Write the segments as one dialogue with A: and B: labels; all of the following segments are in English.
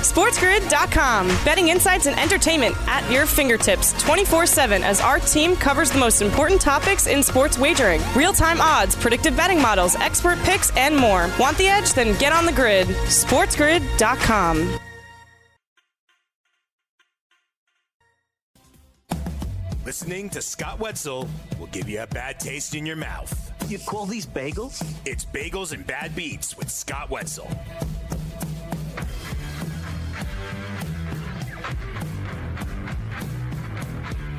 A: SportsGrid.com. Betting insights and entertainment at your fingertips 24 7 as our team covers the most important topics in sports wagering real time odds, predictive betting models, expert picks, and more. Want the edge? Then get on the grid. SportsGrid.com.
B: Listening to Scott Wetzel will give you a bad taste in your mouth.
C: You call these bagels?
B: It's Bagels and Bad Beats with Scott Wetzel.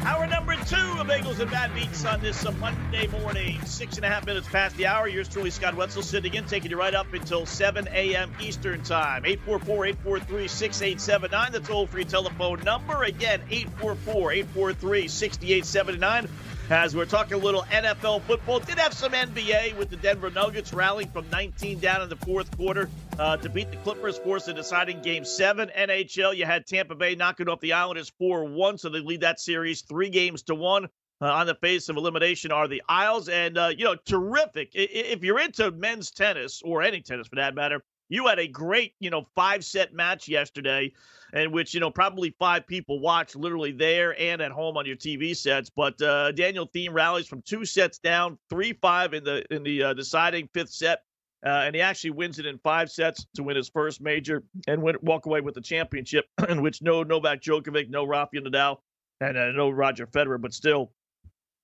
D: Hour number two of Bagels and Bad Beats on this uh, Monday morning. Six and a half minutes past the hour. Yours truly, Scott Wetzel, sitting in, taking you right up until 7 a.m. Eastern Time. 844 843 6879. The toll free telephone number. Again, 844 843 6879 as we're talking a little NFL football. Did have some NBA with the Denver Nuggets rallying from 19 down in the fourth quarter uh, to beat the Clippers, force a deciding game seven. NHL, you had Tampa Bay knocking off the Islanders 4 1, so they lead that series three games to one. Uh, on the face of elimination are the Isles. And, uh, you know, terrific. If you're into men's tennis or any tennis for that matter, you had a great, you know, five set match yesterday in which you know probably five people watched literally there and at home on your TV sets. But uh, Daniel Thiem rallies from two sets down, three five in the in the uh, deciding fifth set. Uh, and he actually wins it in five sets to win his first major and win, walk away with the championship, in which no Novak Djokovic, no Rafael Nadal, and uh, no Roger Federer. But still,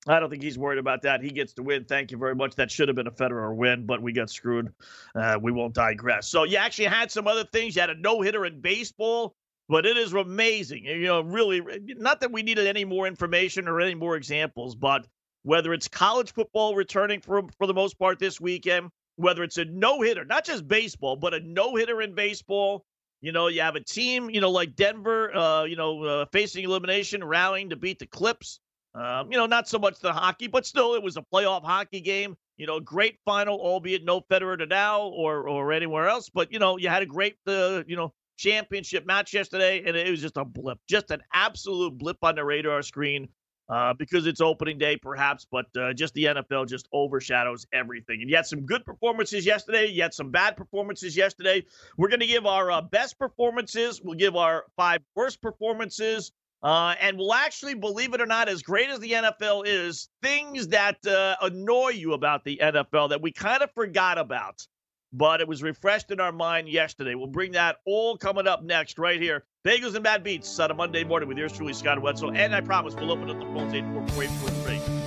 D: I don't think he's worried about that. He gets to win. Thank you very much. That should have been a Federer win, but we got screwed. Uh, we won't digress. So you actually had some other things. You had a no hitter in baseball. But it is amazing. You know, really, not that we needed any more information or any more examples, but whether it's college football returning for, for the most part this weekend, whether it's a no hitter, not just baseball, but a no hitter in baseball. You know, you have a team, you know, like Denver, uh, you know, uh, facing elimination, rallying to beat the Clips. Um, you know, not so much the hockey, but still, it was a playoff hockey game. You know, great final, albeit no Federer to now or or anywhere else. But you know, you had a great, uh, you know, championship match yesterday, and it was just a blip, just an absolute blip on the radar screen uh, because it's opening day, perhaps, but uh, just the NFL just overshadows everything. And you had some good performances yesterday. You had some bad performances yesterday. We're going to give our uh, best performances. We'll give our five worst performances. Uh, and we'll actually, believe it or not, as great as the NFL is, things that uh, annoy you about the NFL that we kind of forgot about but it was refreshed in our mind yesterday. We'll bring that all coming up next, right here. Bagels and Bad Beats on a Monday morning with yours truly, Scott Wetzel. And I promise we'll open up the phones 844 843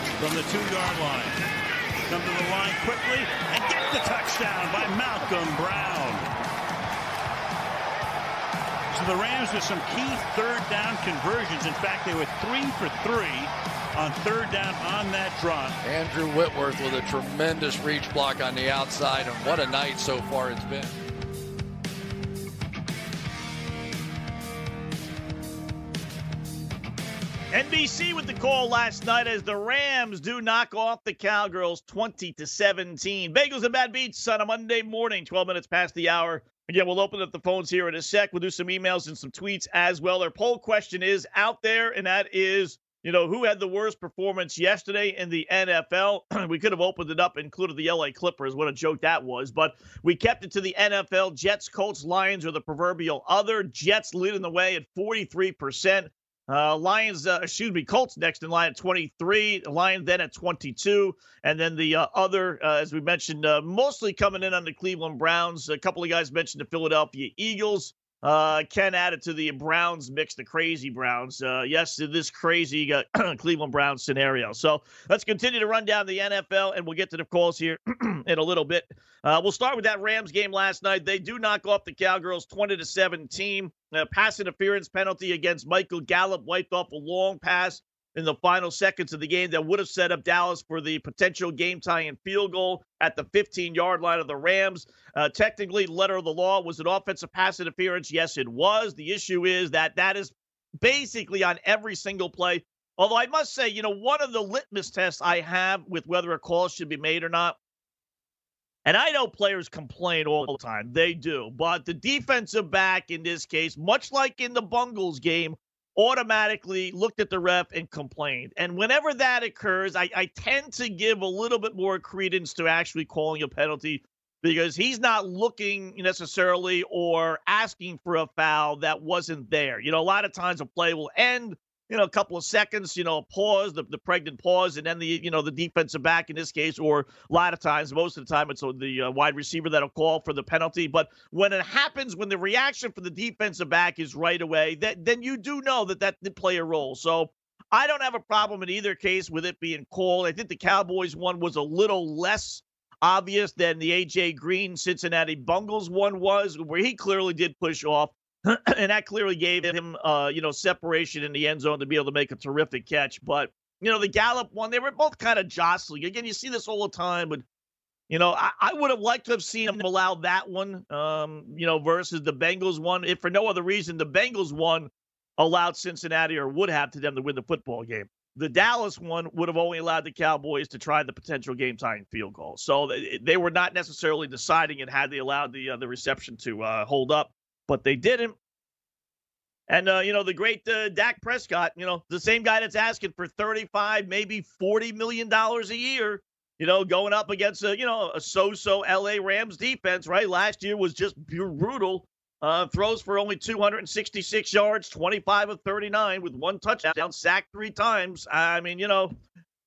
E: from the two-yard line. Come to the line quickly and get the touchdown by Malcolm Brown. So the Rams with some key third down conversions. In fact, they were three for three on third down on that drive.
F: Andrew Whitworth with a tremendous reach block on the outside, and what a night so far it's been.
D: NBC with the call last night as the Rams do knock off the Cowgirls 20 to 17. Bagels and Bad Beats on a Monday morning, 12 minutes past the hour. Again, we'll open up the phones here in a sec. We'll do some emails and some tweets as well. Our poll question is out there, and that is, you know, who had the worst performance yesterday in the NFL? we could have opened it up, and included the LA Clippers. What a joke that was. But we kept it to the NFL. Jets, Colts, Lions are the proverbial other. Jets leading the way at 43%. Uh, Lions, uh, excuse me, Colts next in line at 23. Lions then at 22. And then the uh, other, uh, as we mentioned, uh, mostly coming in on the Cleveland Browns. A couple of guys mentioned the Philadelphia Eagles. Uh, Ken added to the Browns mix, the crazy Browns. Uh, yes, this crazy Cleveland Browns scenario. So let's continue to run down the NFL, and we'll get to the calls here in a little bit. Uh, we'll start with that Rams game last night. They do knock off the Cowgirls 20 to 17. Uh, pass interference penalty against Michael Gallup wiped off a long pass in the final seconds of the game that would have set up Dallas for the potential game tying field goal at the 15 yard line of the Rams. Uh, technically, letter of the law was an offensive pass interference. Yes, it was. The issue is that that is basically on every single play. Although I must say, you know, one of the litmus tests I have with whether a call should be made or not. And I know players complain all the time. They do. But the defensive back in this case, much like in the Bungles game, automatically looked at the ref and complained. And whenever that occurs, I, I tend to give a little bit more credence to actually calling a penalty because he's not looking necessarily or asking for a foul that wasn't there. You know, a lot of times a play will end you know, a couple of seconds, you know, pause, the, the pregnant pause, and then the, you know, the defensive back in this case, or a lot of times, most of the time, it's the uh, wide receiver that'll call for the penalty. But when it happens, when the reaction for the defensive back is right away, that then you do know that that did play a role. So I don't have a problem in either case with it being called. I think the Cowboys one was a little less obvious than the AJ Green Cincinnati Bungles one was, where he clearly did push off. and that clearly gave him, uh, you know, separation in the end zone to be able to make a terrific catch. But you know, the Gallup one, they were both kind of jostling. Again, you see this all the time, but you know, I, I, would have liked to have seen him allow that one, um, you know, versus the Bengals one. If for no other reason, the Bengals one allowed Cincinnati or would have to them to win the football game. The Dallas one would have only allowed the Cowboys to try the potential game tying field goal. So they, they, were not necessarily deciding it had they allowed the uh, the reception to uh, hold up but they didn't. And uh, you know the great uh, Dak Prescott, you know the same guy that's asking for thirty-five, maybe forty million dollars a year. You know, going up against a you know a so-so LA Rams defense, right? Last year was just brutal. Uh, throws for only 266 yards, 25 of 39 with one touchdown, sacked three times. I mean, you know,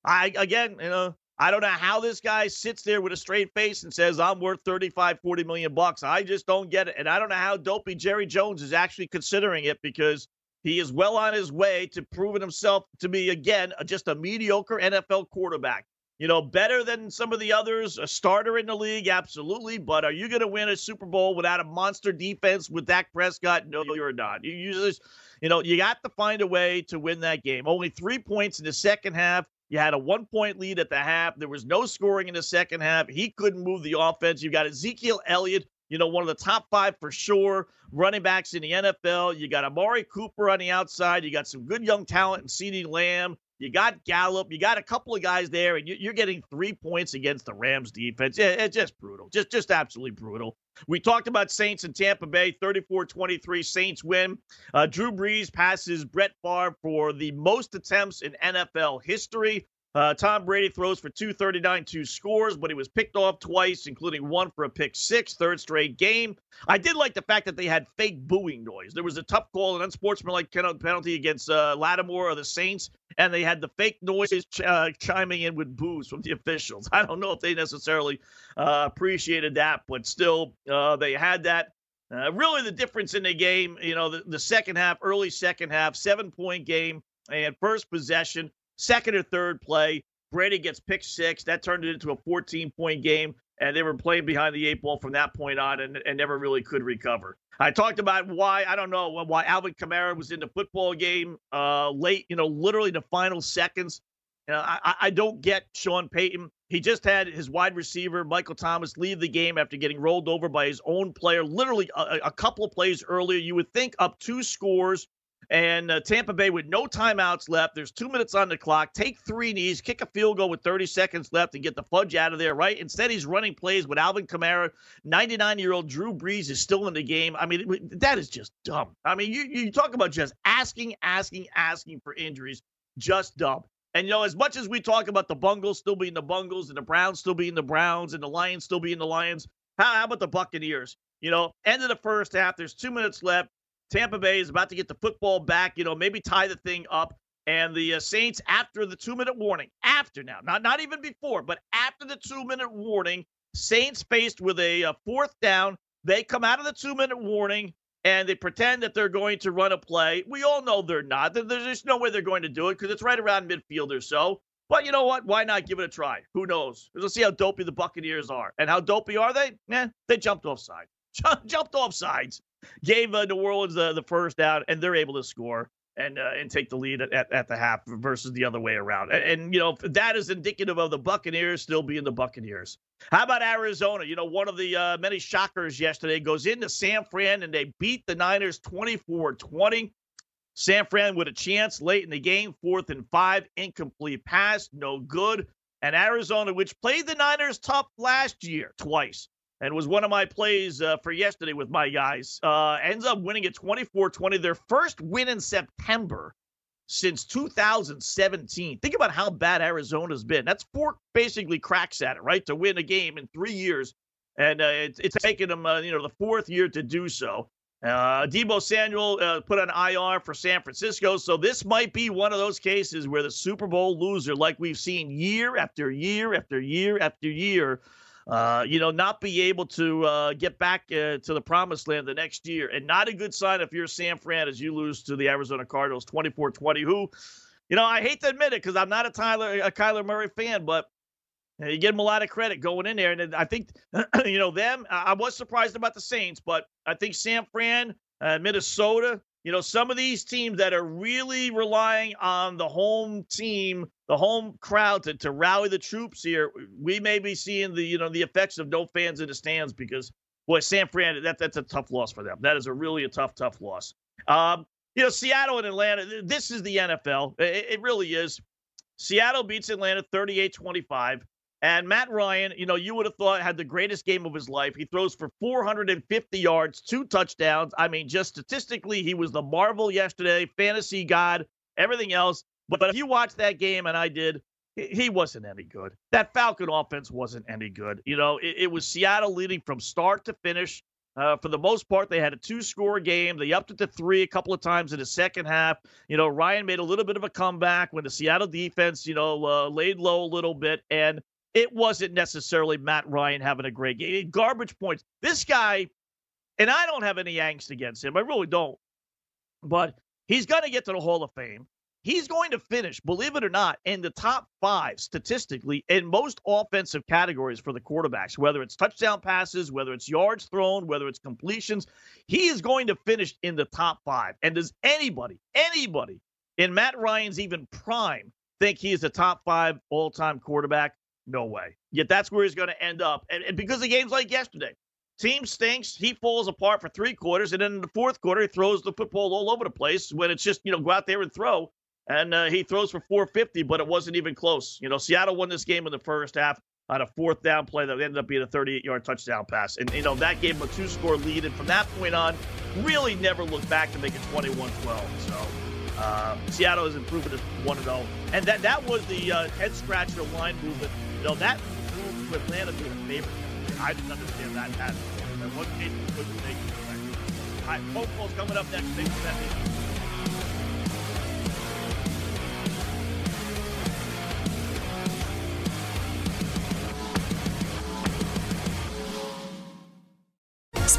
D: I again, you know, I don't know how this guy sits there with a straight face and says, I'm worth 35, 40 million bucks. I just don't get it. And I don't know how dopey Jerry Jones is actually considering it because he is well on his way to proving himself to be, again, just a mediocre NFL quarterback. You know, better than some of the others, a starter in the league, absolutely. But are you going to win a Super Bowl without a monster defense with Dak Prescott? No, you're not. You, you just, you know, you got to find a way to win that game. Only three points in the second half. You had a one point lead at the half. There was no scoring in the second half. He couldn't move the offense. You've got Ezekiel Elliott, you know, one of the top five for sure running backs in the NFL. You got Amari Cooper on the outside. You got some good young talent in CeeDee Lamb. You got Gallup. You got a couple of guys there, and you're getting three points against the Rams defense. It's just brutal. Just, just absolutely brutal. We talked about Saints and Tampa Bay, 34-23. Saints win. Uh, Drew Brees passes Brett Favre for the most attempts in NFL history. Uh, Tom Brady throws for 239, two scores, but he was picked off twice, including one for a pick six, third straight game. I did like the fact that they had fake booing noise. There was a tough call, an unsportsmanlike penalty against uh, Lattimore of the Saints, and they had the fake noises ch- uh, chiming in with boos from the officials. I don't know if they necessarily uh, appreciated that, but still, uh, they had that. Uh, really, the difference in the game, you know, the, the second half, early second half, seven point game, and first possession second or third play, Brady gets picked six. That turned it into a 14 point game, and they were playing behind the eight ball from that point on and, and never really could recover. I talked about why, I don't know, why Alvin Kamara was in the football game uh, late, you know, literally the final seconds. You know, I, I don't get Sean Payton. He just had his wide receiver, Michael Thomas, leave the game after getting rolled over by his own player, literally a, a couple of plays earlier. You would think up two scores and uh, Tampa Bay with no timeouts left. There's two minutes on the clock. Take three knees, kick a field goal with 30 seconds left, and get the fudge out of there, right? Instead, he's running plays with Alvin Kamara. 99 year old Drew Brees is still in the game. I mean, that is just dumb. I mean, you, you talk about just asking, asking, asking for injuries, just dumb. And, you know, as much as we talk about the Bungles still being the Bungles and the Browns still being the Browns and the Lions still being the Lions, how, how about the Buccaneers? You know, end of the first half, there's two minutes left. Tampa Bay is about to get the football back, you know, maybe tie the thing up. And the uh, Saints, after the two minute warning, after now, not, not even before, but after the two minute warning, Saints faced with a, a uh, fourth down. They come out of the two minute warning and they pretend that they're going to run a play. We all know they're not. There's just no way they're going to do it because it's right around midfield or so. But you know what? Why not give it a try? Who knows? Let's see how dopey the Buccaneers are. And how dopey are they? Yeah, they jumped off sides. jumped off sides. Gave uh, New Orleans the, the first down, and they're able to score and uh, and take the lead at, at the half versus the other way around. And, and, you know that is indicative of the Buccaneers still being the Buccaneers. How about Arizona? You know, one of the uh, many shockers yesterday goes into San Fran and they beat the Niners 24-20. San Fran with a chance late in the game, fourth and five, incomplete pass, no good. And Arizona, which played the Niners tough last year twice, and was one of my plays uh, for yesterday with my guys, uh, ends up winning at 24 20, their first win in September since 2017. Think about how bad Arizona's been. That's four basically cracks at it, right? To win a game in three years. And uh, it's, it's taken them, uh, you know, the fourth year to do so. Uh, Deebo Samuel uh, put on IR for San Francisco. So this might be one of those cases where the Super Bowl loser, like we've seen year after year after year after year, uh, you know, not be able to uh, get back uh, to the promised land the next year. And not a good sign if you're San Fran as you lose to the Arizona Cardinals 24 20, who, you know, I hate to admit it because I'm not a Tyler, a Kyler Murray fan, but you give them a lot of credit going in there. And I think, you know, them, I was surprised about the Saints, but I think San Fran, uh, Minnesota, you know, some of these teams that are really relying on the home team, the home crowd to, to rally the troops here, we may be seeing the, you know, the effects of no fans in the stands because, boy, San Fran, that, that's a tough loss for them. That is a really a tough, tough loss. Um, you know, Seattle and Atlanta, this is the NFL. It, it really is. Seattle beats Atlanta 38 25. And Matt Ryan, you know, you would have thought had the greatest game of his life. He throws for 450 yards, two touchdowns. I mean, just statistically, he was the marvel yesterday, fantasy god, everything else. But, but if you watch that game, and I did, he wasn't any good. That Falcon offense wasn't any good. You know, it, it was Seattle leading from start to finish. Uh, for the most part, they had a two score game. They upped it to three a couple of times in the second half. You know, Ryan made a little bit of a comeback when the Seattle defense, you know, uh, laid low a little bit. And it wasn't necessarily Matt Ryan having a great game. Garbage points. This guy, and I don't have any angst against him. I really don't. But he's going to get to the Hall of Fame. He's going to finish, believe it or not, in the top five statistically in most offensive categories for the quarterbacks, whether it's touchdown passes, whether it's yards thrown, whether it's completions. He is going to finish in the top five. And does anybody, anybody in Matt Ryan's even prime think he is a top five all time quarterback? No way. Yet that's where he's going to end up. And, and, because the games like yesterday, team stinks. He falls apart for three quarters. And then in the fourth quarter, he throws the football all over the place when it's just, you know, go out there and throw. And uh, he throws for 450, but it wasn't even close. You know, Seattle won this game in the first half on a fourth down play that ended up being a 38 yard touchdown pass. And, you know, that gave him a two score lead. And from that point on, really never looked back to make it 21 12. So. Uh, Seattle has improved to 1 0. And that, that was the uh, head scratcher line movement no, that moved to Atlanta being a favorite. I didn't understand that at. And what case was make All right, phone calls coming up next. Thanks for that.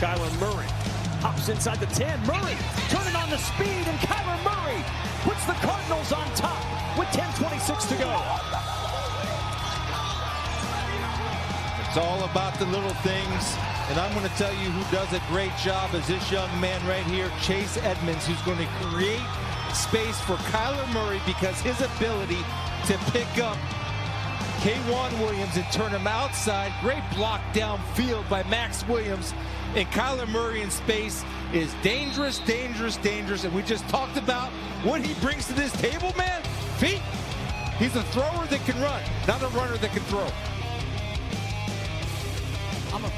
G: Kyler Murray hops inside the 10. Murray turning on the speed, and Kyler Murray puts the Cardinals on top with 10.26 to go.
H: It's all about the little things. And I'm going to tell you who does a great job is this young man right here, Chase Edmonds, who's going to create space for Kyler Murray because his ability to pick up K'Waun Williams and turn him outside. Great block downfield by Max Williams and Kyler Murray in space is dangerous, dangerous, dangerous. And we just talked about what he brings to this table, man. Feet. He's a thrower that can run, not a runner that can throw.
G: I'm a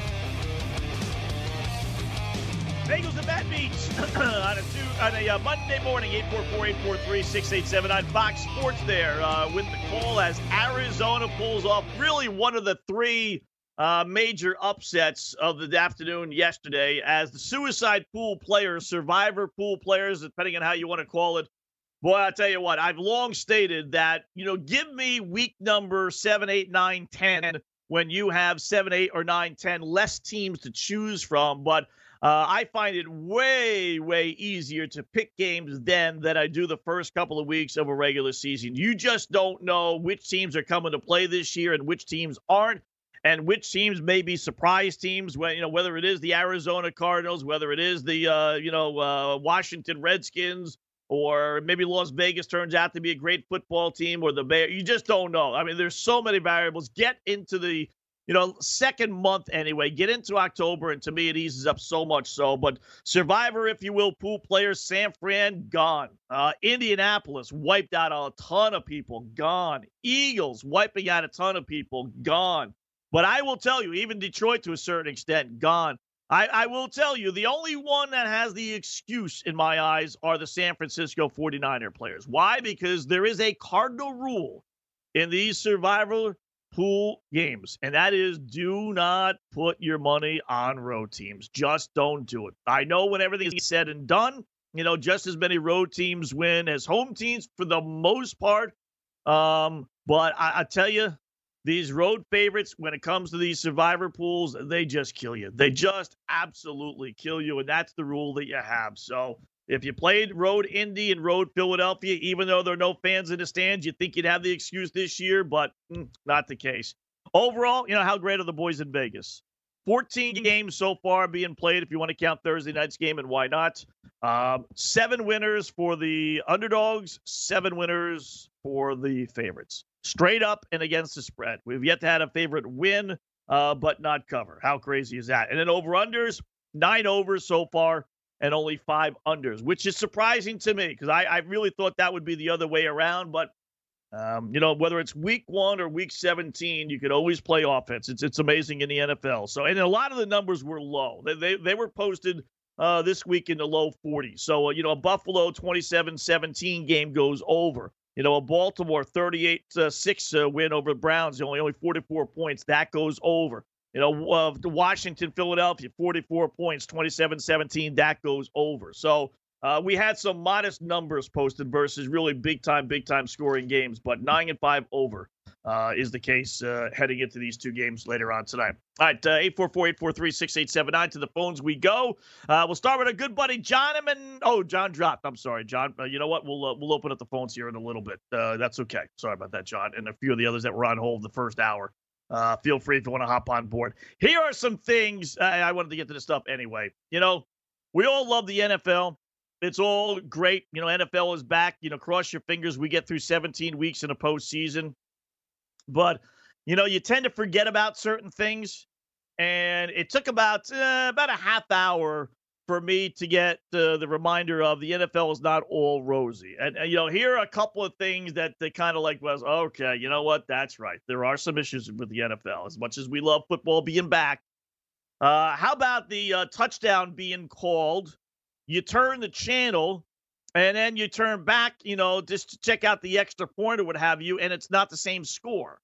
D: Bagels and Bad Beats on a, two, on a uh, Monday morning, 844-843-6879 on Fox Sports there uh, with the call as Arizona pulls off really one of the three uh, major upsets of the afternoon yesterday as the suicide pool players, survivor pool players, depending on how you want to call it. Boy, I'll tell you what, I've long stated that, you know, give me week number seven, eight, nine, ten when you have seven, eight, or nine, ten less teams to choose from. But uh, I find it way, way easier to pick games then than I do the first couple of weeks of a regular season. You just don't know which teams are coming to play this year and which teams aren't, and which teams may be surprise teams. When you know whether it is the Arizona Cardinals, whether it is the uh, you know uh, Washington Redskins, or maybe Las Vegas turns out to be a great football team, or the Bears. You just don't know. I mean, there's so many variables. Get into the you know, second month anyway. Get into October, and to me, it eases up so much so. But Survivor, if you will, pool players, San Fran, gone. Uh, Indianapolis wiped out a ton of people, gone. Eagles wiping out a ton of people, gone. But I will tell you, even Detroit to a certain extent, gone. I, I will tell you, the only one that has the excuse in my eyes are the San Francisco 49er players. Why? Because there is a cardinal rule in these survival pool games, and that is do not put your money on road teams. Just don't do it. I know when everything is said and done, you know, just as many road teams win as home teams for the most part. Um, but I, I tell you, these road favorites, when it comes to these survivor pools, they just kill you. They just absolutely kill you. And that's the rule that you have. So if you played Road Indy and Road Philadelphia, even though there are no fans in the stands, you think you'd have the excuse this year, but mm, not the case. Overall, you know, how great are the boys in Vegas? 14 games so far being played, if you want to count Thursday night's game, and why not? Um, seven winners for the underdogs, seven winners for the favorites. Straight up and against the spread. We've yet to have a favorite win, uh, but not cover. How crazy is that? And then over unders, nine overs so far and only five unders, which is surprising to me because I, I, really thought that would be the other way around. But um, you know, whether it's week one or week 17, you could always play offense. It's it's amazing in the NFL. So, and a lot of the numbers were low. They they, they were posted uh, this week in the low 40s. So, uh, you know, a Buffalo 27-17 game goes over. You know, a Baltimore 38-6 uh, win over the Browns, only only 44 points. That goes over. You know, uh, Washington, Philadelphia, 44 points, 27 17. That goes over. So uh, we had some modest numbers posted versus really big time, big time scoring games, but nine and five over uh, is the case uh, heading into these two games later on tonight. All right, uh, 844 843 6879 to the phones we go. Uh, we'll start with a good buddy, John. And oh, John dropped. I'm sorry, John. Uh, you know what? We'll we'll open up the phones here in a little bit. that's okay. Sorry about that, John. And a few of the others that were on hold the first hour. Uh, feel free if you want to hop on board. Here are some things I wanted to get to this stuff anyway. You know, we all love the NFL. It's all great. You know, NFL is back. You know, cross your fingers. We get through 17 weeks in a postseason. But, you know, you tend to forget about certain things. And it took about uh, about a half hour for me to get uh, the reminder of the NFL is not all rosy. And, and you know, here are a couple of things that they kind of like was okay. You know what? That's right. There are some issues with the NFL. As much as we love football being back, uh, how about the uh, touchdown being called? You turn the channel. And then you turn back, you know, just to check out the extra point or what have you, and it's not the same score.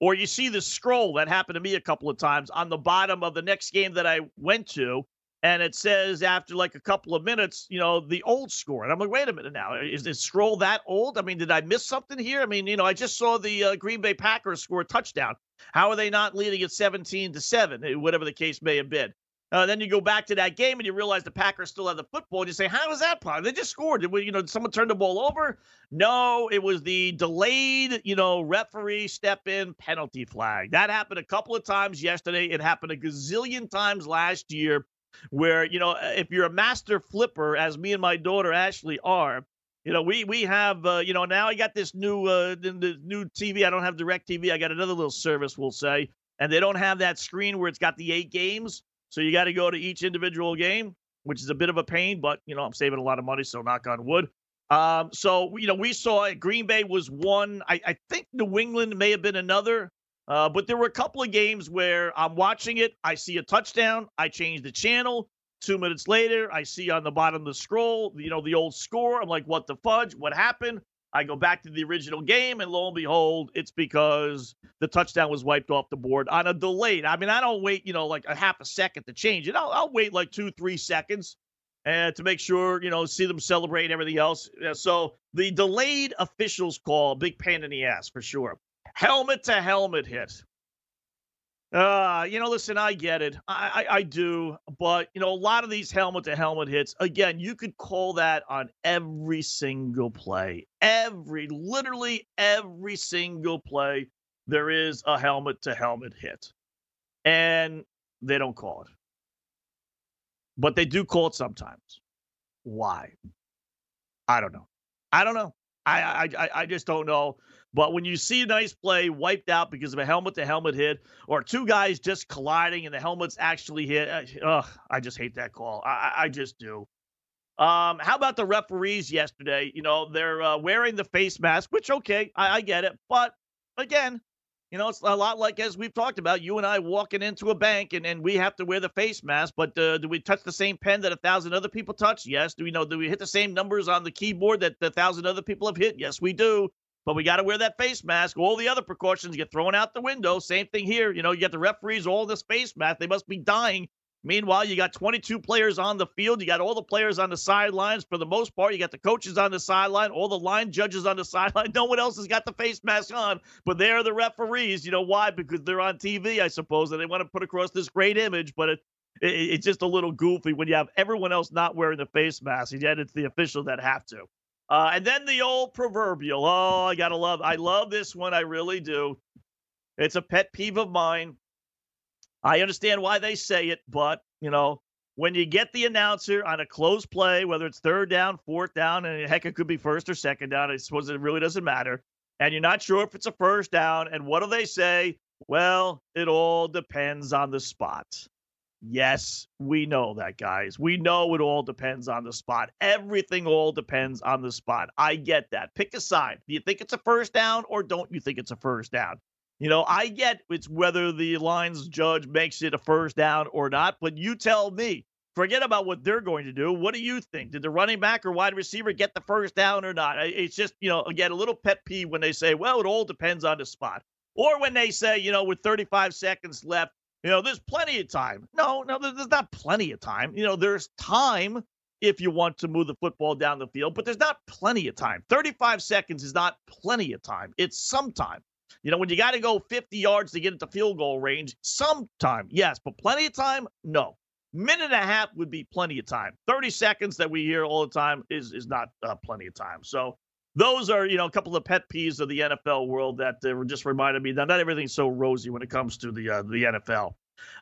D: Or you see the scroll that happened to me a couple of times on the bottom of the next game that I went to, and it says after like a couple of minutes, you know, the old score. And I'm like, wait a minute now, is this scroll that old? I mean, did I miss something here? I mean, you know, I just saw the uh, Green Bay Packers score a touchdown. How are they not leading at 17 to 7, eh, whatever the case may have been? Uh, then you go back to that game and you realize the Packers still have the football. And you say, how is that possible? They just scored. Did we, you know, did someone turn the ball over? No, it was the delayed, you know, referee step in penalty flag. That happened a couple of times yesterday. It happened a gazillion times last year where you know uh, if you're a master flipper as me and my daughter Ashley are you know we we have uh, you know now I got this new uh the new TV I don't have DirecTV I got another little service we'll say and they don't have that screen where it's got the eight games so you got to go to each individual game which is a bit of a pain but you know I'm saving a lot of money so knock on wood um so you know we saw it Green Bay was one I, I think New England may have been another uh, but there were a couple of games where I'm watching it, I see a touchdown, I change the channel Two minutes later, I see on the bottom of the scroll, you know, the old score. I'm like, what the fudge? What happened? I go back to the original game, and lo and behold, it's because the touchdown was wiped off the board on a delayed. I mean, I don't wait, you know, like a half a second to change it. I'll, I'll wait like two, three seconds and to make sure, you know, see them celebrate and everything else. So the delayed officials call, big pain in the ass for sure. Helmet to helmet hit. Uh, you know, listen, I get it. I, I, I do. But, you know, a lot of these helmet to helmet hits, again, you could call that on every single play. Every, literally every single play, there is a helmet to helmet hit. And they don't call it. But they do call it sometimes. Why? I don't know. I don't know. I, I, I just don't know. But when you see a nice play wiped out because of a helmet to helmet hit or two guys just colliding and the helmets actually hit, uh, ugh, I just hate that call. I, I just do. Um, how about the referees yesterday? You know, they're uh, wearing the face mask, which, okay, I, I get it. But again, you know, it's a lot like as we've talked about, you and I walking into a bank and, and we have to wear the face mask. But uh, do we touch the same pen that a thousand other people touch? Yes. Do we know? Do we hit the same numbers on the keyboard that a thousand other people have hit? Yes, we do. But we got to wear that face mask. All the other precautions get thrown out the window. Same thing here. You know, you got the referees, all this face mask. They must be dying. Meanwhile, you got 22 players on the field. You got all the players on the sidelines. For the most part, you got the coaches on the sideline, all the line judges on the sideline. No one else has got the face mask on, but they're the referees. You know why? Because they're on TV, I suppose, and they want to put across this great image. But it, it, it's just a little goofy when you have everyone else not wearing the face mask, and yet it's the official that have to. Uh, and then the old proverbial. Oh, I gotta love. I love this one. I really do. It's a pet peeve of mine. I understand why they say it, but you know, when you get the announcer on a close play, whether it's third down, fourth down, and heck, it could be first or second down. I suppose it really doesn't matter. And you're not sure if it's a first down. And what do they say? Well, it all depends on the spot. Yes, we know that, guys. We know it all depends on the spot. Everything all depends on the spot. I get that. Pick a side. Do you think it's a first down or don't you think it's a first down? You know, I get it's whether the lines judge makes it a first down or not, but you tell me. Forget about what they're going to do. What do you think? Did the running back or wide receiver get the first down or not? It's just, you know, again, a little pet peeve when they say, well, it all depends on the spot. Or when they say, you know, with 35 seconds left, you know, there's plenty of time. No, no, there's not plenty of time. You know, there's time if you want to move the football down the field, but there's not plenty of time. 35 seconds is not plenty of time. It's some time. You know, when you got to go 50 yards to get into field goal range, sometime, yes, but plenty of time, no. Minute and a half would be plenty of time. 30 seconds that we hear all the time is is not uh, plenty of time. So those are, you know, a couple of pet peeves of the NFL world that uh, just reminded me that not everything's so rosy when it comes to the uh, the NFL.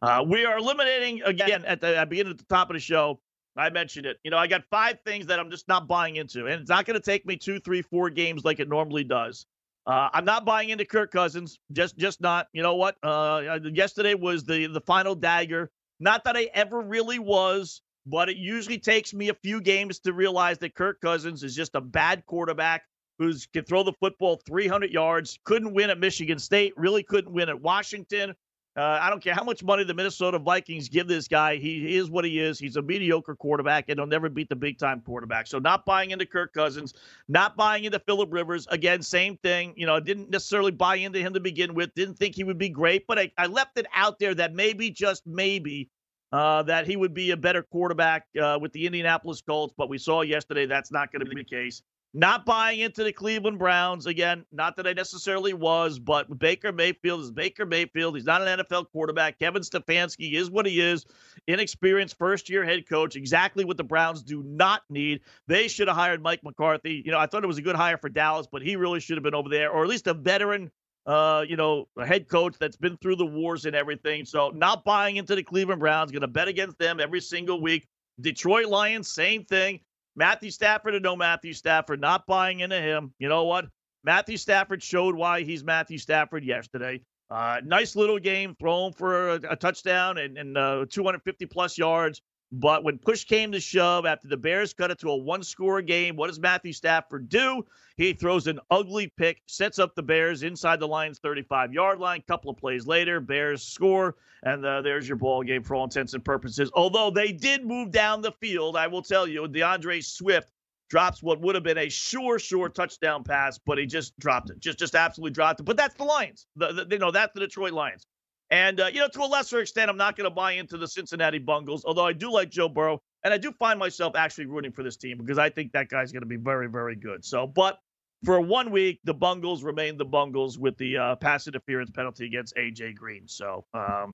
D: Uh, we are eliminating again at the at beginning at the top of the show. I mentioned it. You know, I got five things that I'm just not buying into, and it's not going to take me two, three, four games like it normally does. Uh, I'm not buying into Kirk Cousins. Just, just not. You know what? Uh, yesterday was the the final dagger. Not that I ever really was, but it usually takes me a few games to realize that Kirk Cousins is just a bad quarterback who can throw the football 300 yards. Couldn't win at Michigan State. Really couldn't win at Washington. Uh, I don't care how much money the Minnesota Vikings give this guy. He is what he is. He's a mediocre quarterback, and he'll never beat the big time quarterback. So, not buying into Kirk Cousins, not buying into Philip Rivers. Again, same thing. You know, I didn't necessarily buy into him to begin with. Didn't think he would be great, but I, I left it out there that maybe, just maybe, uh, that he would be a better quarterback uh, with the Indianapolis Colts. But we saw yesterday that's not going to be the case. Not buying into the Cleveland Browns. Again, not that I necessarily was, but Baker Mayfield is Baker Mayfield. He's not an NFL quarterback. Kevin Stefanski is what he is. Inexperienced first year head coach. Exactly what the Browns do not need. They should have hired Mike McCarthy. You know, I thought it was a good hire for Dallas, but he really should have been over there, or at least a veteran uh, you know, a head coach that's been through the wars and everything. So not buying into the Cleveland Browns, going to bet against them every single week. Detroit Lions, same thing. Matthew Stafford or no Matthew Stafford, not buying into him. You know what? Matthew Stafford showed why he's Matthew Stafford yesterday. Uh, nice little game, thrown for a, a touchdown and, and uh, 250 plus yards. But when push came to shove, after the Bears cut it to a one score game, what does Matthew Stafford do? He throws an ugly pick, sets up the Bears inside the Lions' 35 yard line. Couple of plays later, Bears score, and uh, there's your ball game for all intents and purposes. Although they did move down the field, I will tell you, DeAndre Swift drops what would have been a sure, sure touchdown pass, but he just dropped it. Just, just absolutely dropped it. But that's the Lions. The, the, you know, that's the Detroit Lions. And, uh, you know, to a lesser extent, I'm not going to buy into the Cincinnati Bungles, although I do like Joe Burrow. And I do find myself actually rooting for this team because I think that guy's going to be very, very good. So, but for one week, the Bungles remain the Bungles with the uh, pass interference penalty against AJ Green. So, um,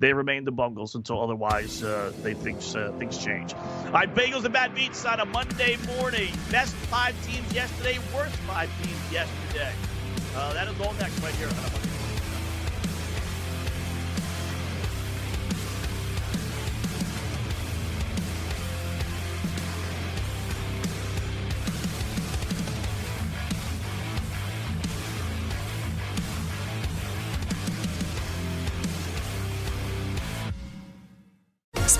D: they remain the Bungles until otherwise uh, they things uh, things change. All right, Bagels and Bad Beats on a Monday morning. Best five teams yesterday, worst five teams yesterday. Uh, that is all next right here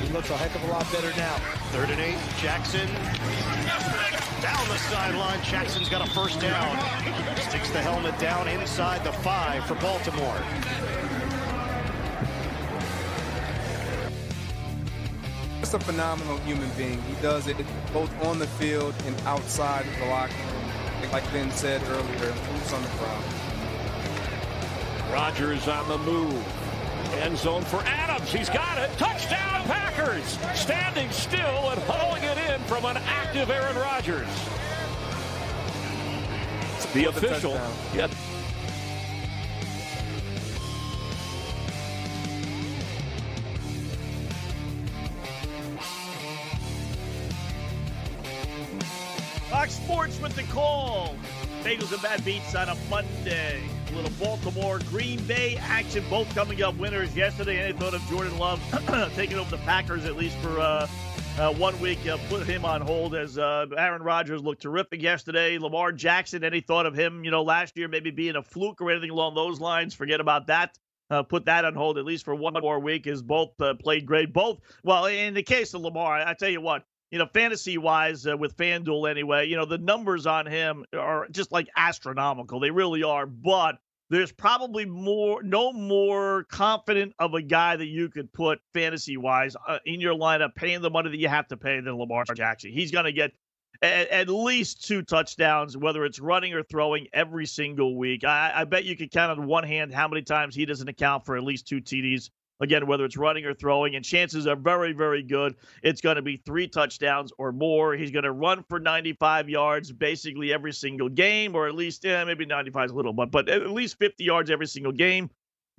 G: He looks a heck of a lot better now.
I: Third and eight. Jackson down the sideline. Jackson's got a first down. Sticks the helmet down inside the five for Baltimore.
J: Just a phenomenal human being. He does it both on the field and outside the locker room. Like Ben said earlier, boots on the ground.
E: Rodgers on the move. End zone for Adams. He's got it. Touchdown Packers. Standing still and hauling it in from an active Aaron Rodgers. The official. Yeah.
D: Fox Sports with the call. Bagels and Bad Beats on a Monday. A little Baltimore Green Bay action, both coming up winners yesterday. Any thought of Jordan Love taking over the Packers at least for uh, uh, one week? Uh, put him on hold as uh, Aaron Rodgers looked terrific yesterday. Lamar Jackson, any thought of him, you know, last year maybe being a fluke or anything along those lines? Forget about that. Uh, put that on hold at least for one more week. Is both uh, played great. Both well in the case of Lamar, I, I tell you what, you know, fantasy wise uh, with FanDuel anyway, you know, the numbers on him are just like astronomical. They really are. But there's probably more, no more confident of a guy that you could put fantasy wise uh, in your lineup, paying the money that you have to pay than Lamar Jackson. He's going to get a- at least two touchdowns, whether it's running or throwing every single week. I, I bet you could count on one hand how many times he doesn't account for at least two TDs Again, whether it's running or throwing, and chances are very, very good it's going to be three touchdowns or more. He's going to run for 95 yards basically every single game, or at least, yeah, maybe 95 is a little, but but at least 50 yards every single game.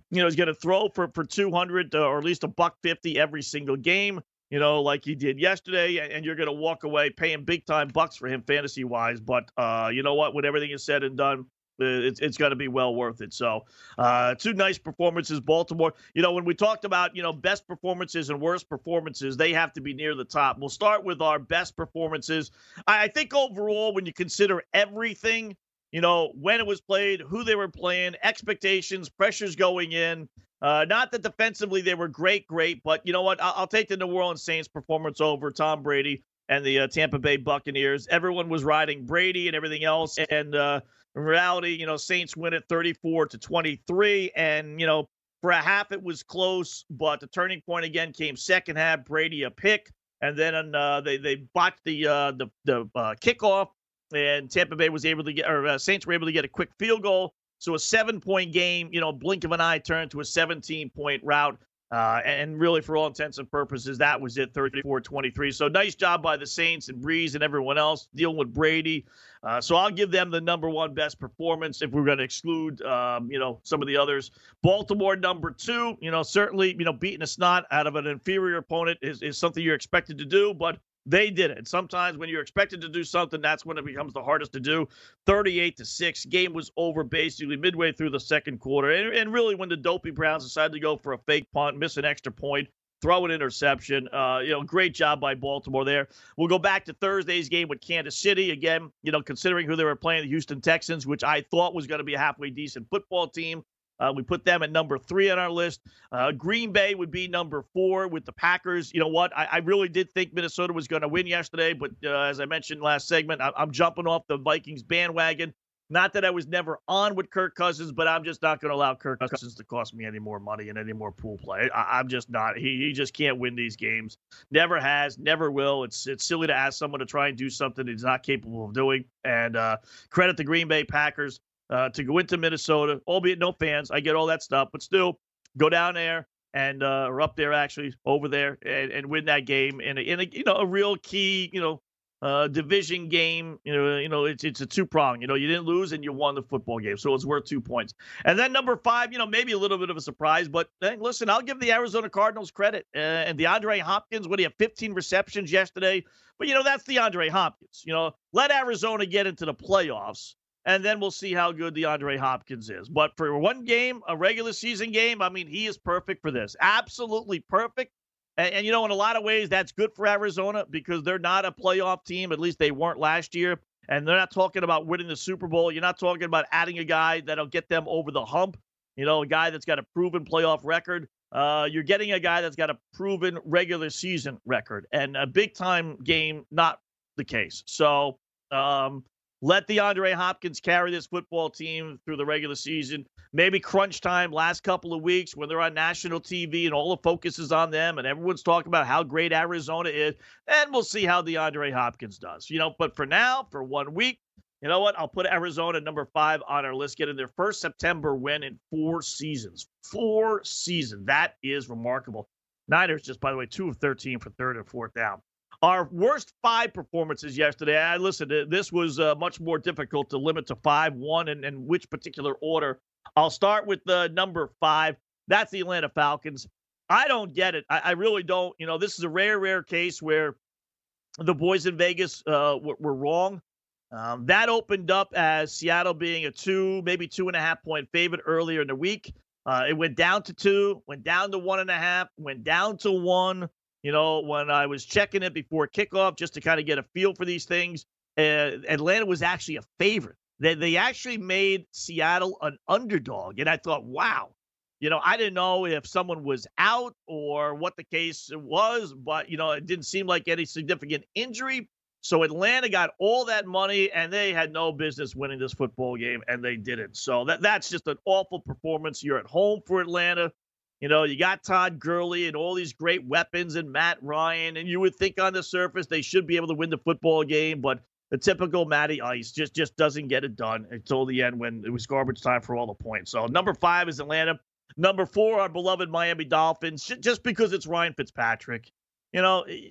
D: You know, he's going to throw for for 200 or at least a buck 50 every single game. You know, like he did yesterday, and you're going to walk away paying big time bucks for him fantasy wise. But uh, you know what? When everything is said and done, it's, it's going to be well worth it. So, uh, two nice performances. Baltimore, you know, when we talked about, you know, best performances and worst performances, they have to be near the top. We'll start with our best performances. I, I think overall, when you consider everything, you know, when it was played, who they were playing, expectations, pressures going in. Uh, not that defensively they were great, great, but you know what? I'll, I'll take the New Orleans Saints performance over Tom Brady and the uh, Tampa Bay Buccaneers. Everyone was riding Brady and everything else, and uh, in reality, you know, Saints win it 34 to 23. And, you know, for a half it was close, but the turning point again came second half. Brady a pick, and then uh, they they botched the uh, the the uh, kickoff, and Tampa Bay was able to get or uh, Saints were able to get a quick field goal. So a seven point game, you know, blink of an eye turned to a 17 point rout. Uh, and really, for all intents and purposes, that was it 34 23. So nice job by the Saints and Brees and everyone else dealing with Brady. Uh, so I'll give them the number one best performance if we're going to exclude, um, you know, some of the others. Baltimore number two, you know, certainly, you know, beating a snot out of an inferior opponent is, is something you're expected to do, but they did it. Sometimes when you're expected to do something, that's when it becomes the hardest to do. 38 to 6. Game was over basically midway through the second quarter. And, and really, when the dopey Browns decided to go for a fake punt, miss an extra point, throw an interception. Uh, you know, great job by Baltimore there. We'll go back to Thursday's game with Kansas City. Again, you know, considering who they were playing, the Houston Texans, which I thought was going to be a halfway decent football team. Uh, we put them at number three on our list. Uh, Green Bay would be number four with the Packers. You know what? I, I really did think Minnesota was going to win yesterday, but uh, as I mentioned last segment, I, I'm jumping off the Vikings bandwagon. Not that I was never on with Kirk Cousins, but I'm just not going to allow Kirk Cousins to cost me any more money and any more pool play. I, am just not. He, he just can't win these games. Never has, never will. It's it's silly to ask someone to try and do something he's not capable of doing. And uh, credit the Green Bay Packers uh, to go into Minnesota, albeit no fans. I get all that stuff, but still go down there and uh, or up there actually over there and, and win that game in a, in a you know a real key you know uh, division game. You know you know it's it's a two prong. You know you didn't lose and you won the football game, so it's worth two points. And then number five, you know maybe a little bit of a surprise, but hey, listen, I'll give the Arizona Cardinals credit uh, and DeAndre Hopkins. What he had 15 receptions yesterday, but you know that's DeAndre Hopkins. You know let Arizona get into the playoffs and then we'll see how good DeAndre Hopkins is. But for one game, a regular season game, I mean, he is perfect for this. Absolutely perfect. And, and, you know, in a lot of ways, that's good for Arizona because they're not a playoff team. At least they weren't last year. And they're not talking about winning the Super Bowl. You're not talking about adding a guy that'll get them over the hump. You know, a guy that's got a proven playoff record. Uh, you're getting a guy that's got a proven regular season record and a big time game, not the case. So, um, let DeAndre Hopkins carry this football team through the regular season. Maybe crunch time, last couple of weeks when they're on national TV and all the focus is on them and everyone's talking about how great Arizona is. And we'll see how DeAndre Hopkins does. You know, but for now, for one week, you know what? I'll put Arizona number five on our list, getting their first September win in four seasons. Four seasons. That is remarkable. Niners, just by the way, two of 13 for third and fourth down. Our worst five performances yesterday. I listened. This was uh, much more difficult to limit to five, one, and, and which particular order. I'll start with the number five. That's the Atlanta Falcons. I don't get it. I, I really don't. You know, this is a rare, rare case where the boys in Vegas uh, were, wrong. Um, that opened up as Seattle being a two, maybe two and a half point favorite earlier in the week. Uh, it went down to two, went down to one and a half, went down to one. You know, when I was checking it before kickoff just to kind of get a feel for these things, uh, Atlanta was actually a favorite. They, they actually made Seattle an underdog. And I thought, wow, you know, I didn't know if someone was out or what the case was, but, you know, it didn't seem like any significant injury. So Atlanta got all that money and they had no business winning this football game and they didn't. So that that's just an awful performance. You're at home for Atlanta. You know, you got Todd Gurley and all these great weapons and Matt Ryan, and you would think on the surface they should be able to win the football game, but the typical Matty Ice just just doesn't get it done until the end when it was garbage time for all the points. So number five is Atlanta. Number four, our beloved Miami Dolphins, just because it's Ryan Fitzpatrick. You know, eh,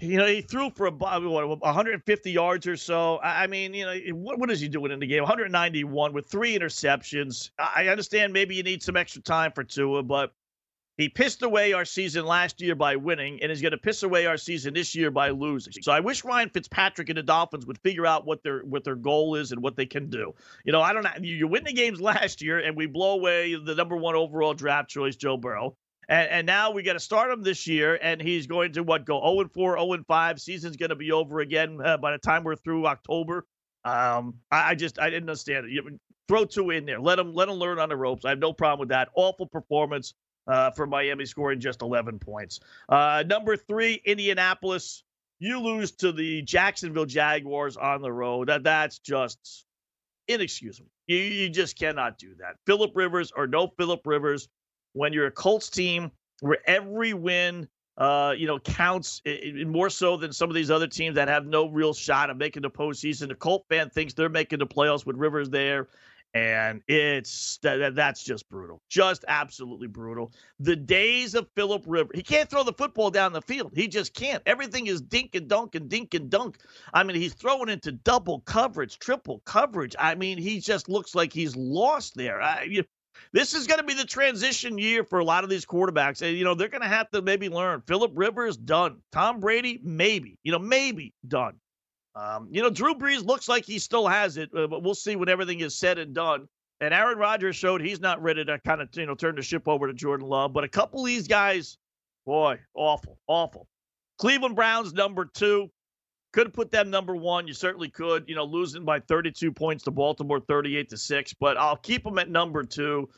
D: you know, he threw for a, what, 150 yards or so. I mean, you know, what, what is he doing in the game? 191 with three interceptions. I understand maybe you need some extra time for Tua, but he pissed away our season last year by winning and is going to piss away our season this year by losing. So I wish Ryan Fitzpatrick and the Dolphins would figure out what their what their goal is and what they can do. You know, I don't know. You win the games last year and we blow away the number one overall draft choice, Joe Burrow. And, and now we got to start him this year, and he's going to what go 0 and 4, 0 and 5. Season's going to be over again uh, by the time we're through October. Um, I, I, just I didn't understand it. You, throw two in there. Let him let him learn on the ropes. I have no problem with that. Awful performance uh, for Miami, scoring just 11 points. Uh, number three, Indianapolis. You lose to the Jacksonville Jaguars on the road. That that's just inexcusable. You, you just cannot do that. Philip Rivers or no Philip Rivers when you're a Colts team where every win uh, you know, counts more so than some of these other teams that have no real shot of making the postseason. The Colt fan thinks they're making the playoffs with Rivers there. And it's that, that's just brutal, just absolutely brutal. The days of Philip Rivers, he can't throw the football down the field. He just can't. Everything is dink and dunk and dink and dunk. I mean, he's throwing into double coverage, triple coverage. I mean, he just looks like he's lost there. I, you, this is going to be the transition year for a lot of these quarterbacks. And, you know, they're going to have to maybe learn. Philip Rivers, done. Tom Brady, maybe. You know, maybe done. Um, you know, Drew Brees looks like he still has it, uh, but we'll see when everything is said and done. And Aaron Rodgers showed he's not ready to kind of, you know, turn the ship over to Jordan Love. But a couple of these guys, boy, awful, awful. Cleveland Browns, number two. Could have put them number one. You certainly could. You know, losing by 32 points to Baltimore, 38 to six. But I'll keep them at number two,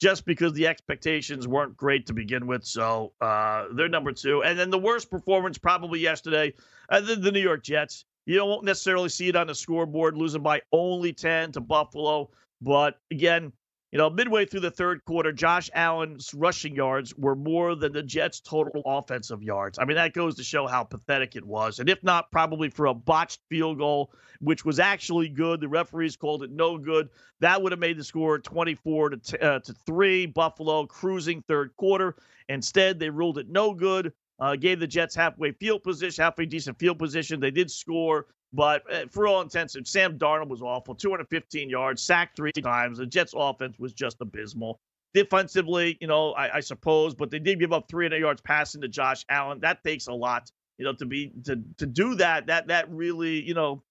D: just because the expectations weren't great to begin with. So uh, they're number two. And then the worst performance probably yesterday, uh, the, the New York Jets. You don't necessarily see it on the scoreboard, losing by only 10 to Buffalo. But again, you know, midway through the third quarter, Josh Allen's rushing yards were more than the Jets' total offensive yards. I mean, that goes to show how pathetic it was. And if not, probably for a botched field goal, which was actually good, the referees called it no good. That would have made the score 24 to, t- uh, to 3, Buffalo cruising third quarter. Instead, they ruled it no good, uh, gave the Jets halfway field position, halfway decent field position. They did score, but uh, for all intents, and Sam Darnold was awful. 215 yards, sacked three times. The Jets' offense was just abysmal. Defensively, you know, I, I suppose, but they did give up 300 yards passing to Josh Allen. That takes a lot, you know, to be to to do that. That that really, you know,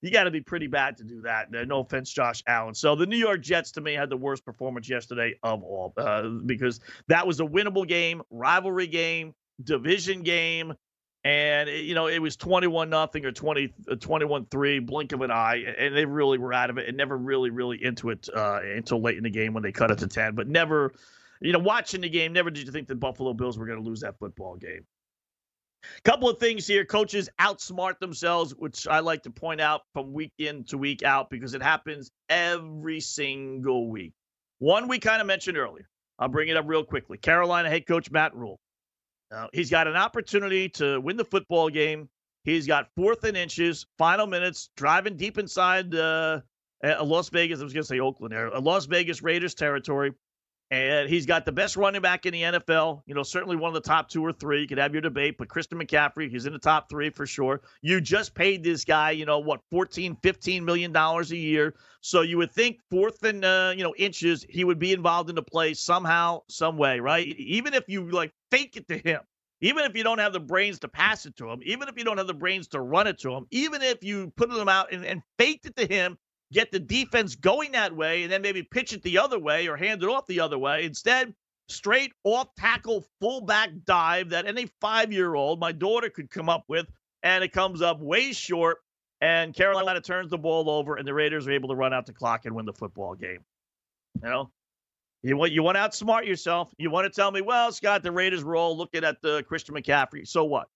D: you got to be pretty bad to do that. No offense, Josh Allen. So the New York Jets, to me, had the worst performance yesterday of all uh, because that was a winnable game, rivalry game, division game and you know it was 21 nothing or 20 uh, 21 3 blink of an eye and they really were out of it and never really really into it uh, until late in the game when they cut it to 10 but never you know watching the game never did you think the buffalo bills were going to lose that football game. Couple of things here. Coaches outsmart themselves which i like to point out from week in to week out because it happens every single week. One we kind of mentioned earlier. I'll bring it up real quickly. Carolina head coach matt rhule now, he's got an opportunity to win the football game. He's got fourth and inches, final minutes, driving deep inside uh, Las Vegas. I was going to say Oakland there, Las Vegas Raiders territory. And he's got the best running back in the NFL. You know, certainly one of the top two or three. You could have your debate, but Christian McCaffrey, he's in the top three for sure. You just paid this guy, you know, what, 14, 15 million dollars a year. So you would think fourth and uh, you know, inches, he would be involved in the play somehow, some way, right? Even if you like fake it to him, even if you don't have the brains to pass it to him, even if you don't have the brains to run it to him, even if you put them out and, and faked it to him get the defense going that way and then maybe pitch it the other way or hand it off the other way. Instead, straight off tackle fullback dive that any five year old, my daughter, could come up with, and it comes up way short. And Carolina turns the ball over, and the Raiders are able to run out the clock and win the football game. You know, you want you want to outsmart yourself. You want to tell me, well, Scott, the Raiders were all looking at the Christian McCaffrey. So what?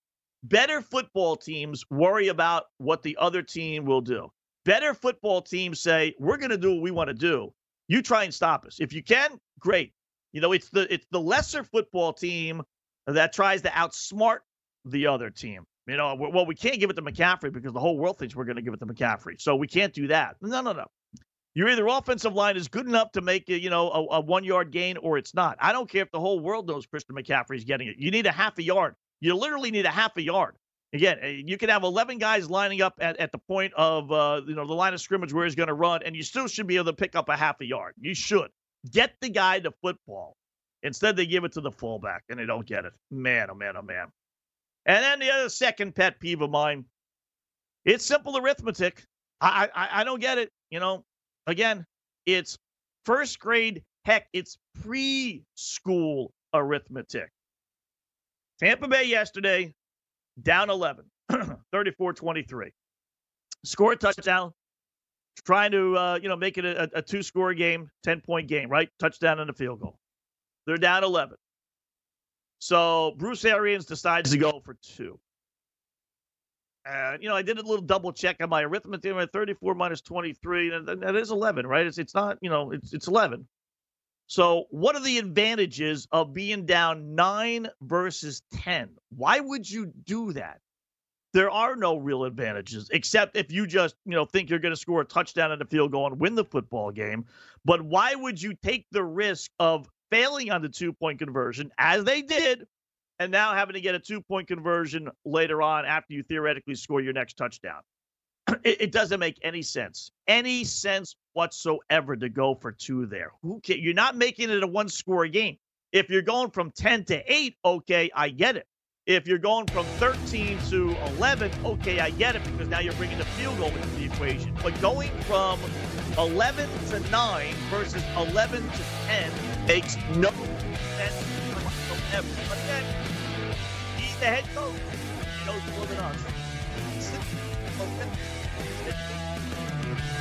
D: Better football teams worry about what the other team will do better football teams say, we're going to do what we want to do. You try and stop us. If you can, great. You know, it's the it's the lesser football team that tries to outsmart the other team. You know, well, we can't give it to McCaffrey because the whole world thinks we're going to give it to McCaffrey. So we can't do that. No, no, no. Your either offensive line is good enough to make you know a, a one yard gain or it's not. I don't care if the whole world knows Christian McCaffrey's getting it. You need a half a yard. You literally need a half a yard. Again, eh, you can have 11 guys lining up at, at the point of uh, you know the line of scrimmage where he's going to run, and you still should be able to pick up a half a yard. You should get the guy the football. Instead, they give it to the fullback, and they don't get it. Man, oh man, oh man. And then the other second pet peeve of mine, it's simple arithmetic. I I, I don't get it. You know, again, it's first grade. Heck, it's preschool arithmetic. Tampa Bay yesterday down 11, 34 23. Score a touchdown, trying to, uh, you know, make it a, a two score game, 10 point game, right? Touchdown and a field goal. They're down 11. So Bruce Arians decides to go for two. And, you know, I did a little double check on my arithmetic. 34 minus 23, and that is 11, right? It's, it's not, you know, it's, it's 11. So, what are the advantages of being down nine versus 10? Why would you do that? there are no real advantages except if you just, you know, think you're going to score a touchdown and a field goal and win the football game. But why would you take the risk of failing on the two point conversion as they did and now having to get a two point conversion later on after you theoretically score your next touchdown? It, it, doesn't make any sense, any sense whatsoever to go for two there. Who can, you're not making it a one score game. If you're going from 10 to 8, okay, I get it. If you're going from 13 to 11, okay, I get it because now you're bringing the field goal into the equation. But going from 11 to 9 versus 11 to 10 makes no sense whatsoever. But then, he's the head coach. He knows more than us.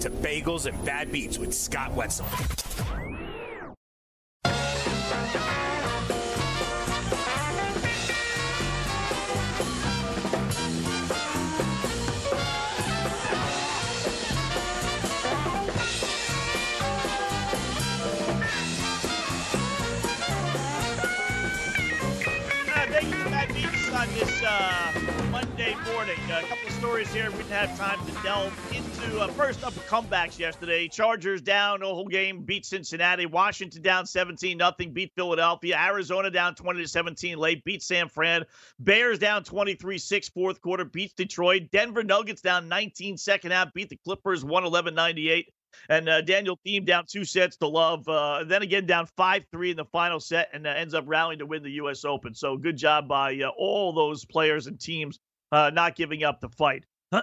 B: to Bagels and Bad Beats with Scott Wetzel.
D: On this uh, Monday morning. A couple of stories here. We didn't have time to delve into. Uh, first up, comebacks yesterday. Chargers down the whole game, beat Cincinnati. Washington down 17 nothing, beat Philadelphia. Arizona down 20 to 17 late, beat San Fran. Bears down 23 6 fourth quarter, beats Detroit. Denver Nuggets down 19 second half, beat the Clippers 111 98. And uh, Daniel Thiem down two sets to love. Uh, then again, down 5 3 in the final set and uh, ends up rallying to win the U.S. Open. So good job by uh, all those players and teams uh, not giving up the fight.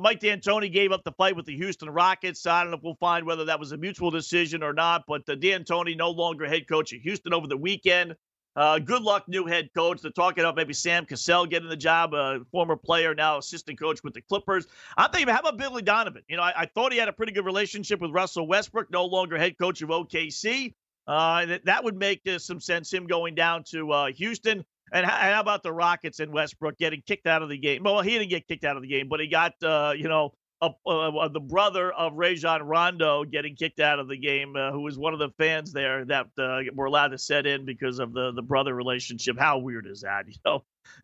D: Mike D'Antoni gave up the fight with the Houston Rockets. I don't know if we'll find whether that was a mutual decision or not, but uh, D'Antoni no longer head coach at Houston over the weekend. Uh, good luck, new head coach. They're talking about maybe Sam Cassell getting the job, a former player, now assistant coach with the Clippers. I'm thinking, how about Billy Donovan? You know, I, I thought he had a pretty good relationship with Russell Westbrook, no longer head coach of OKC. Uh, that, that would make uh, some sense, him going down to uh, Houston. And how, how, about the Rockets and Westbrook getting kicked out of the game? Well, he didn't get kicked out of the game, but he got, uh, you know, uh, uh, the brother of Rajon Rondo getting kicked out of the game, uh, who was one of the fans there that uh, were allowed to set in because of the the brother relationship. How weird is that? You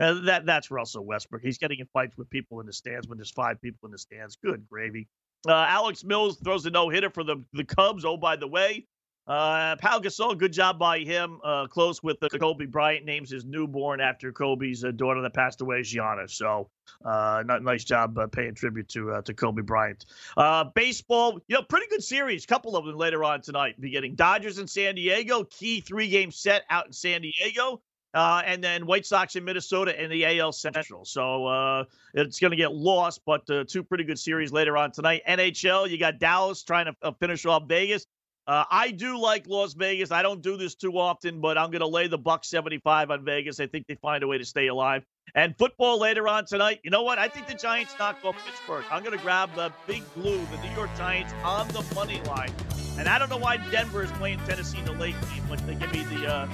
D: know, that that's Russell Westbrook. He's getting in fights with people in the stands when there's five people in the stands. Good gravy. Uh, Alex Mills throws a no hitter for the the Cubs. Oh, by the way, uh, Pau Gasol, good job by him. Uh, close with the Kobe Bryant names his newborn after Kobe's uh, daughter that passed away, Gianna. So, uh, nice job uh, paying tribute to uh, to Kobe Bryant. Uh, baseball, you know, pretty good series. Couple of them later on tonight. Beginning Dodgers in San Diego, key three game set out in San Diego. Uh, and then White Sox in Minnesota in the AL Central. So uh, it's going to get lost, but uh, two pretty good series later on tonight. NHL, you got Dallas trying to uh, finish off Vegas. Uh, I do like Las Vegas. I don't do this too often, but I'm going to lay the buck 75 on Vegas. I think they find a way to stay alive. And football later on tonight. You know what? I think the Giants knock off Pittsburgh. I'm going to grab the big blue, the New York Giants on the money line. And I don't know why Denver is playing Tennessee in the late game, but they give me the uh,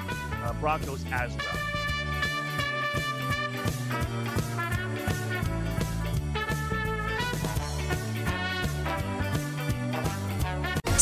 D: uh, Broncos as well.